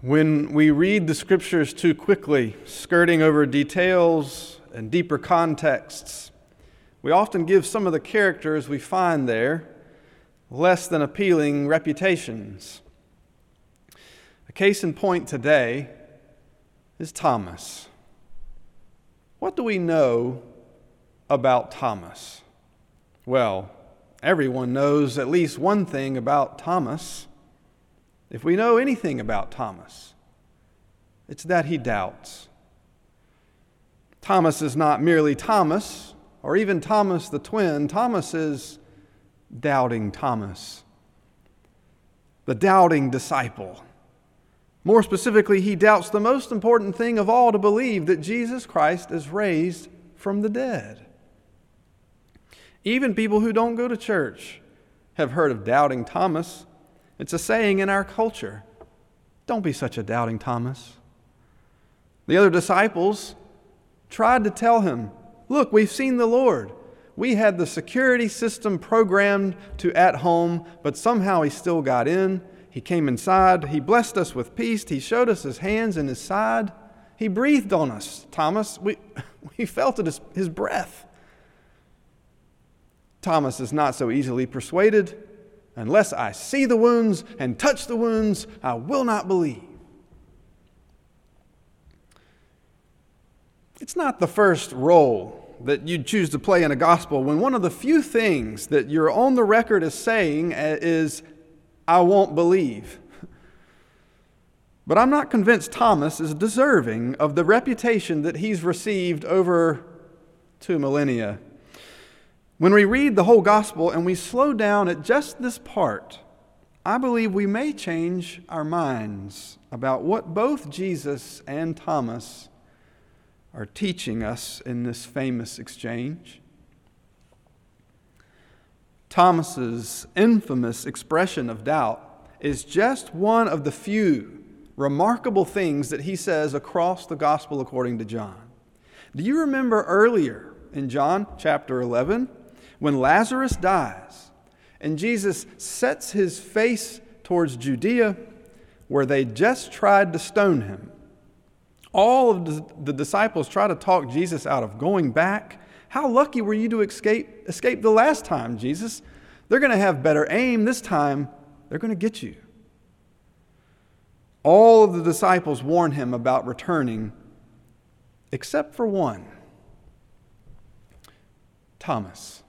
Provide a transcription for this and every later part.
When we read the scriptures too quickly, skirting over details and deeper contexts, we often give some of the characters we find there less than appealing reputations. A case in point today is Thomas. What do we know about Thomas? Well, everyone knows at least one thing about Thomas. If we know anything about Thomas, it's that he doubts. Thomas is not merely Thomas, or even Thomas the twin. Thomas is doubting Thomas, the doubting disciple. More specifically, he doubts the most important thing of all to believe that Jesus Christ is raised from the dead. Even people who don't go to church have heard of doubting Thomas. It's a saying in our culture. Don't be such a doubting Thomas. The other disciples tried to tell him, Look, we've seen the Lord. We had the security system programmed to at home, but somehow he still got in. He came inside. He blessed us with peace. He showed us his hands and his side. He breathed on us, Thomas. We, we felt his, his breath. Thomas is not so easily persuaded. Unless I see the wounds and touch the wounds, I will not believe. It's not the first role that you'd choose to play in a gospel when one of the few things that you're on the record as saying uh, is, I won't believe. But I'm not convinced Thomas is deserving of the reputation that he's received over two millennia. When we read the whole gospel and we slow down at just this part, I believe we may change our minds about what both Jesus and Thomas are teaching us in this famous exchange. Thomas's infamous expression of doubt is just one of the few remarkable things that he says across the gospel according to John. Do you remember earlier in John chapter 11 when Lazarus dies and Jesus sets his face towards Judea, where they just tried to stone him, all of the disciples try to talk Jesus out of going back. How lucky were you to escape, escape the last time, Jesus? They're going to have better aim this time. They're going to get you. All of the disciples warn him about returning, except for one Thomas.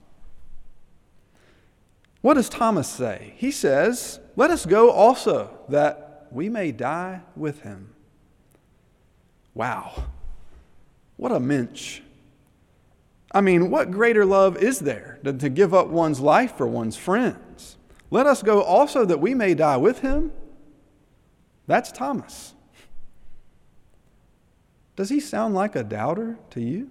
What does Thomas say? He says, Let us go also, that we may die with him. Wow. What a mensch. I mean, what greater love is there than to give up one's life for one's friends? Let us go also that we may die with him. That's Thomas. Does he sound like a doubter to you?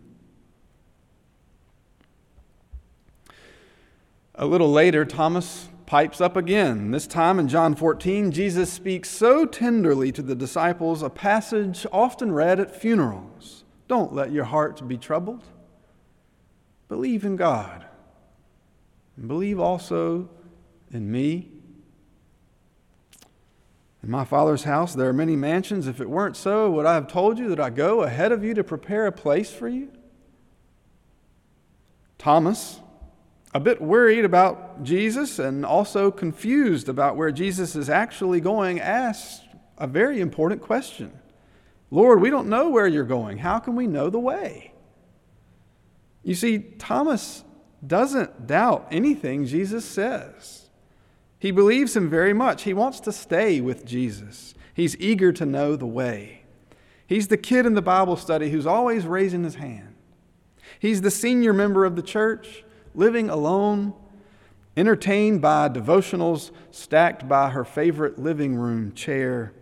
A little later, Thomas pipes up again. This time in John 14, Jesus speaks so tenderly to the disciples, a passage often read at funerals. Don't let your hearts be troubled. Believe in God. And believe also in me. In my Father's house there are many mansions. If it weren't so, would I have told you that I go ahead of you to prepare a place for you? Thomas, a bit worried about Jesus and also confused about where Jesus is actually going, asks a very important question Lord, we don't know where you're going. How can we know the way? You see, Thomas doesn't doubt anything Jesus says. He believes him very much. He wants to stay with Jesus. He's eager to know the way. He's the kid in the Bible study who's always raising his hand. He's the senior member of the church living alone, entertained by devotionals stacked by her favorite living room chair,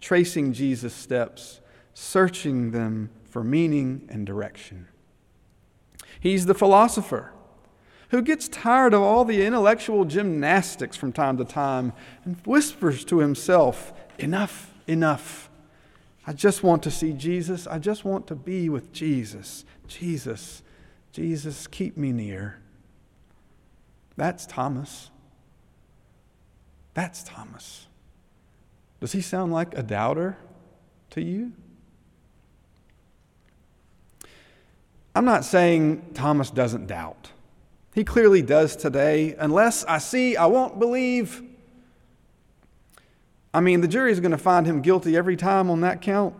tracing Jesus' steps, searching them for meaning and direction. He's the philosopher who gets tired of all the intellectual gymnastics from time to time and whispers to himself, Enough, enough. I just want to see Jesus. I just want to be with Jesus. Jesus, Jesus, keep me near. That's Thomas. That's Thomas. Does he sound like a doubter to you? I'm not saying Thomas doesn't doubt. He clearly does today. Unless I see, I won't believe. I mean, the jury is going to find him guilty every time on that count.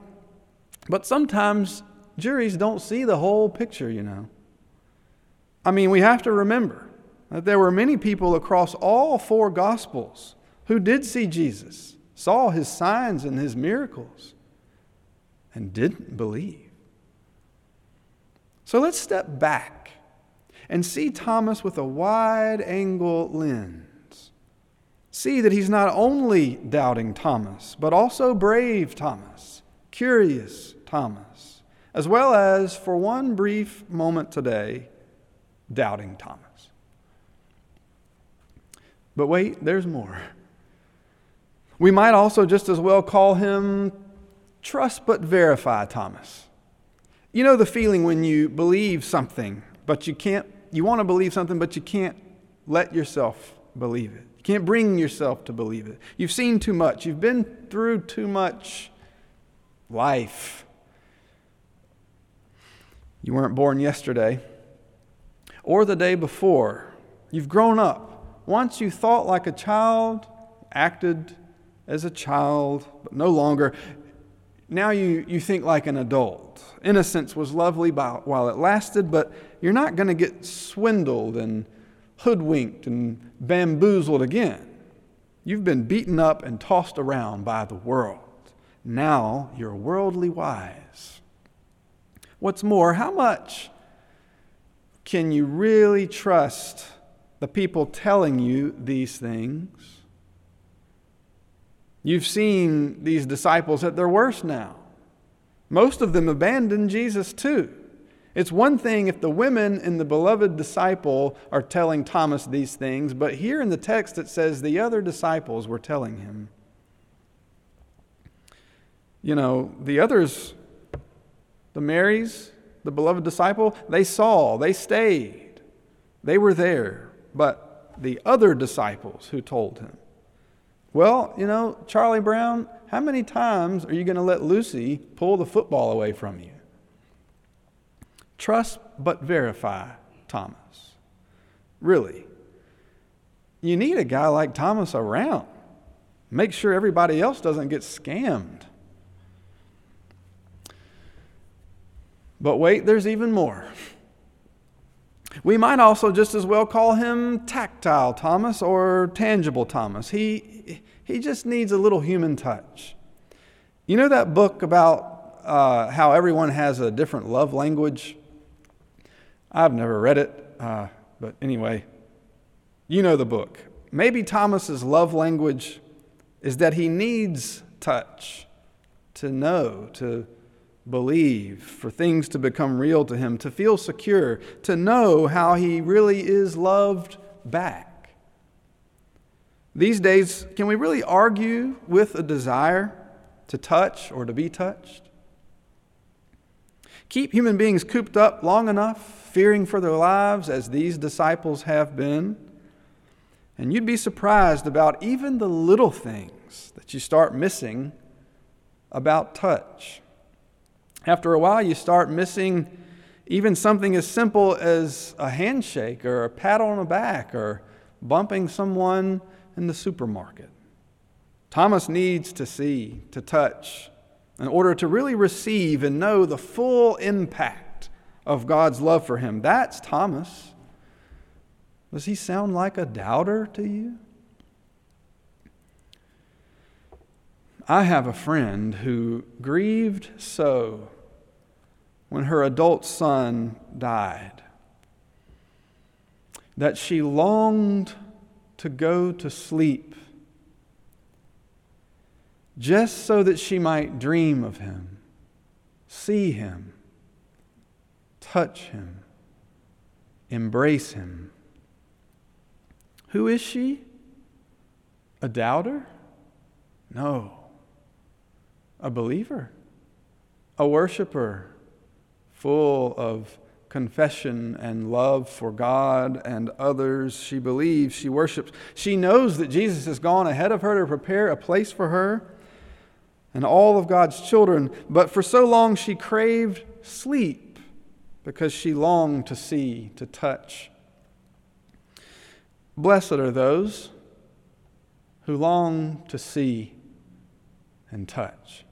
But sometimes juries don't see the whole picture, you know. I mean, we have to remember Uh, there were many people across all four Gospels who did see Jesus, saw his signs and his miracles, and didn't believe. So let's step back and see Thomas with a wide angle lens. See that he's not only doubting Thomas, but also brave Thomas, curious Thomas, as well as, for one brief moment today, doubting Thomas. But wait, there's more. We might also just as well call him trust but verify Thomas. You know the feeling when you believe something, but you can't, you want to believe something, but you can't let yourself believe it. You can't bring yourself to believe it. You've seen too much, you've been through too much life. You weren't born yesterday or the day before. You've grown up. Once you thought like a child, acted as a child, but no longer. Now you, you think like an adult. Innocence was lovely while it lasted, but you're not going to get swindled and hoodwinked and bamboozled again. You've been beaten up and tossed around by the world. Now you're worldly wise. What's more, how much can you really trust the people telling you these things? You've seen these disciples at their worst now. Most of them abandoned Jesus too. It's one thing if the women in the beloved disciple are telling Thomas these things, but here in the text it says the other disciples were telling him. You know, the others, the Marys, the beloved disciple, they saw, they stayed, they were there. But the other disciples who told him, well, you know, Charlie Brown, how many times are you going to let Lucy pull the football away from you? Trust but verify, Thomas. Really. You need a guy like Thomas around. Make sure everybody else doesn't get scammed. But wait, there's even more. We might also just as well call him tactile Thomas or tangible Thomas. He, he just needs a little human touch. You know that book about uh, how everyone has a different love language? I've never read it, uh, but anyway, you know the book. Maybe Thomas's love language is that he needs touch to know, to believe, for things to become real to him, to feel secure, to know how he really is loved back. These days, can we really argue with a desire to touch or to be touched? Keep human beings cooped up long enough, fearing for their lives, as these disciples have been, and you'd be surprised about even the little things that you start missing about touch. After a while, you start missing even something as simple as a handshake or a pat on the back or bumping someone in the supermarket. Thomas needs to see, to touch, in order to really receive and know the full impact of God's love for him. That's Thomas. Does he sound like a doubter to you? I have a friend who grieved so when her adult son died that she longed to go to sleep just so that she might dream of him, see him, touch him, embrace him. Who is she? A doubter? No. A believer? A worshiper? Full of confession and love for God and others. She believes, she worships. She knows that Jesus has gone ahead of her to prepare a place for her. and all of God's children, but for so long she craved sleep because she longed to see, to touch. Blessed are those who long to see and touch.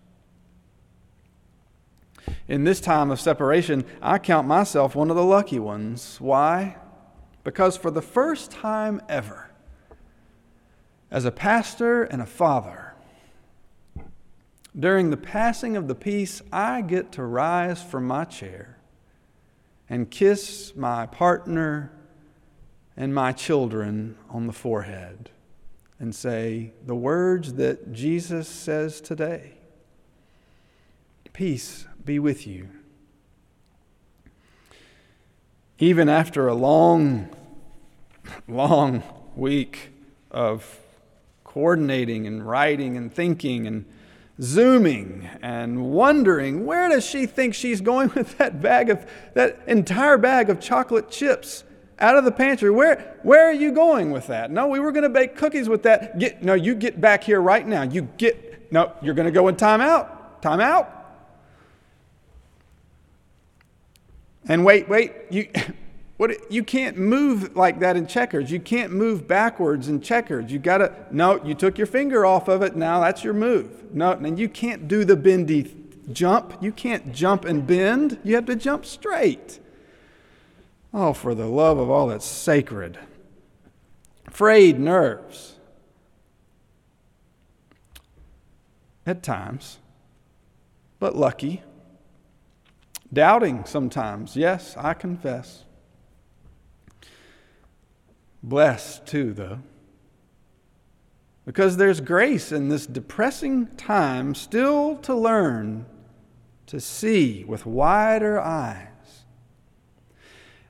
In this time of separation, I count myself one of the lucky ones. Why? Because for the first time ever, as a pastor and a father, during the passing of the peace, I get to rise from my chair and kiss my partner and my children on the forehead and say the words that Jesus says today Peace be with you. Even after a long, long week of coordinating and writing and thinking and zooming and wondering where does she think she's going with that bag of that entire bag of chocolate chips out of the pantry? Where where are you going with that? No we were going to bake cookies with that. Get no you get back here right now. You get no you're going to go in time out time out And wait, wait, you, what, you can't move like that in checkers. You can't move backwards in checkers. You got to, no, you took your finger off of it. Now that's your move. No, and you can't do the bendy jump. You can't jump and bend. You have to jump straight. Oh, for the love of all that's sacred. Frayed nerves. At times, but lucky. Doubting sometimes, yes, I confess. Blessed too, though. Because there's grace in this depressing time still to learn to see with wider eyes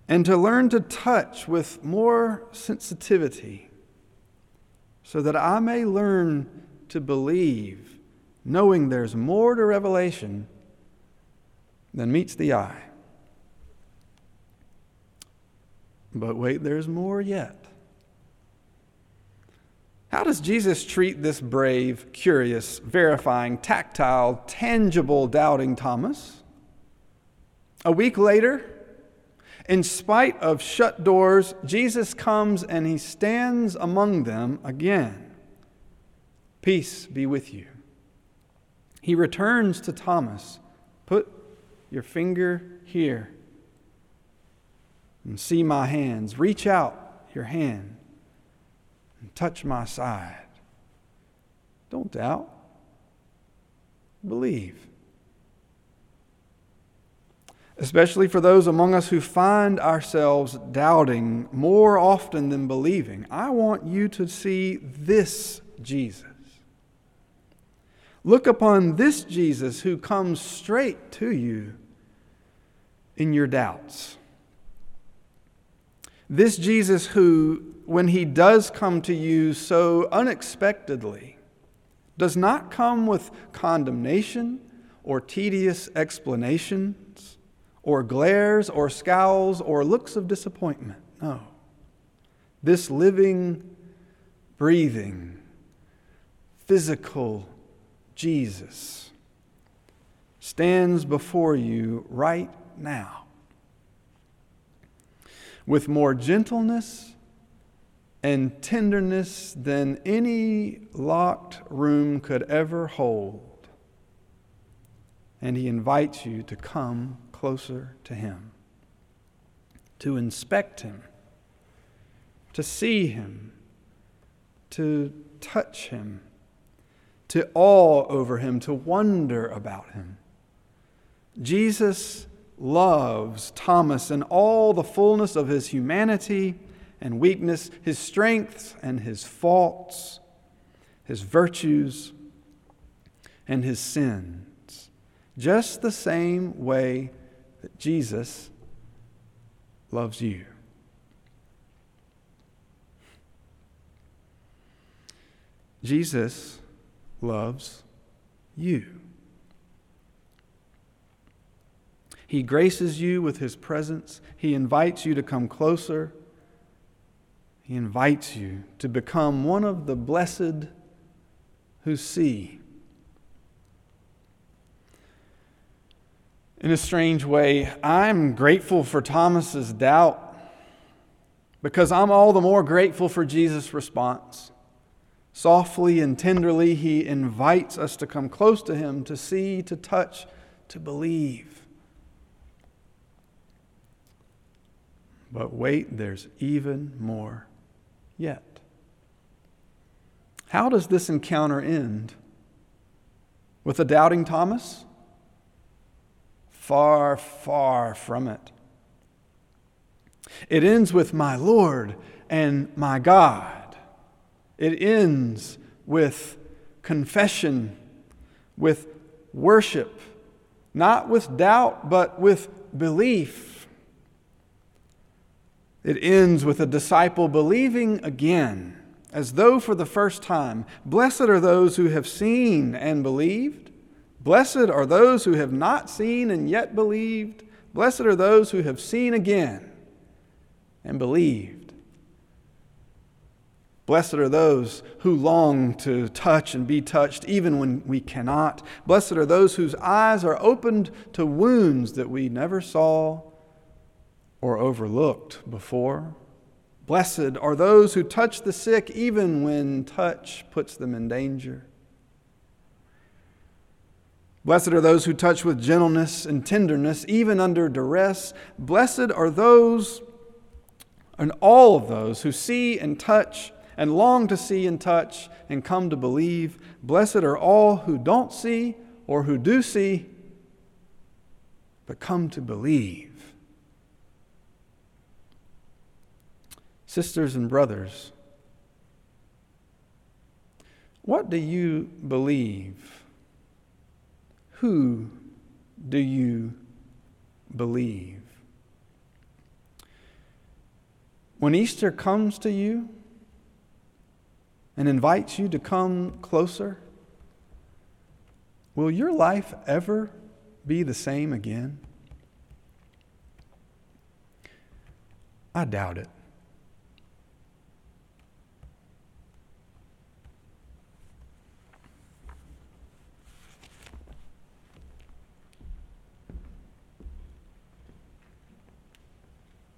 and to learn to touch with more sensitivity so that I may learn to believe, knowing there's more to revelation than meets the eye. But wait, there's more yet. How does Jesus treat this brave, curious, verifying, tactile, tangible, doubting Thomas? A week later, in spite of shut doors, Jesus comes and he stands among them again. Peace be with you. He returns to Thomas. Put your finger here and see my hands. Reach out your hand and touch my side. Don't doubt, believe. Especially for those among us who find ourselves doubting more often than believing, I want you to see this Jesus. Look upon this Jesus who comes straight to you in your doubts. This Jesus, who, when he does come to you so unexpectedly, does not come with condemnation or tedious explanations or glares or scowls or looks of disappointment. No. This living, breathing, physical Jesus stands before you right now. With more gentleness and tenderness than any locked room could ever hold. And he invites you to come closer to him, to inspect him, to see him, to touch him, to awe over him, to wonder about him. Jesus loves Thomas in all the fullness of his humanity and weakness, his strengths and his faults, his virtues and his sins, just the same way that Jesus loves you. Jesus loves you. He graces you with His presence. He invites you to come closer. He invites you to become one of the blessed who see In a strange way, I'm grateful for Thomas's doubt because I'm all the more grateful for Jesus' response. Softly and tenderly, he invites us to come close to him, to see, to touch, to believe. But wait, there's even more yet. How does this encounter end? With a doubting Thomas? Far, far from it. It ends with my Lord and my God. It ends with confession, with worship, not with doubt, but with belief. It ends with a disciple believing again, as though for the first time. Blessed are those who have seen and believed. Blessed are those who have not seen and yet believed. Blessed are those who have seen again and believed. Blessed are those who long to touch and be touched even when we cannot. Blessed are those whose eyes are opened to wounds that we never saw or overlooked before. Blessed are those who touch the sick even when touch puts them in danger. Blessed are those who touch with gentleness and tenderness, even under duress. Blessed are those, and all of those, who see and touch and long to see and touch and come to believe. Blessed are all who don't see or who do see, but come to believe. Sisters and brothers, what do you believe? Who do you believe? When Easter comes to you and invites you to come closer, will your life ever be the same again? I doubt it.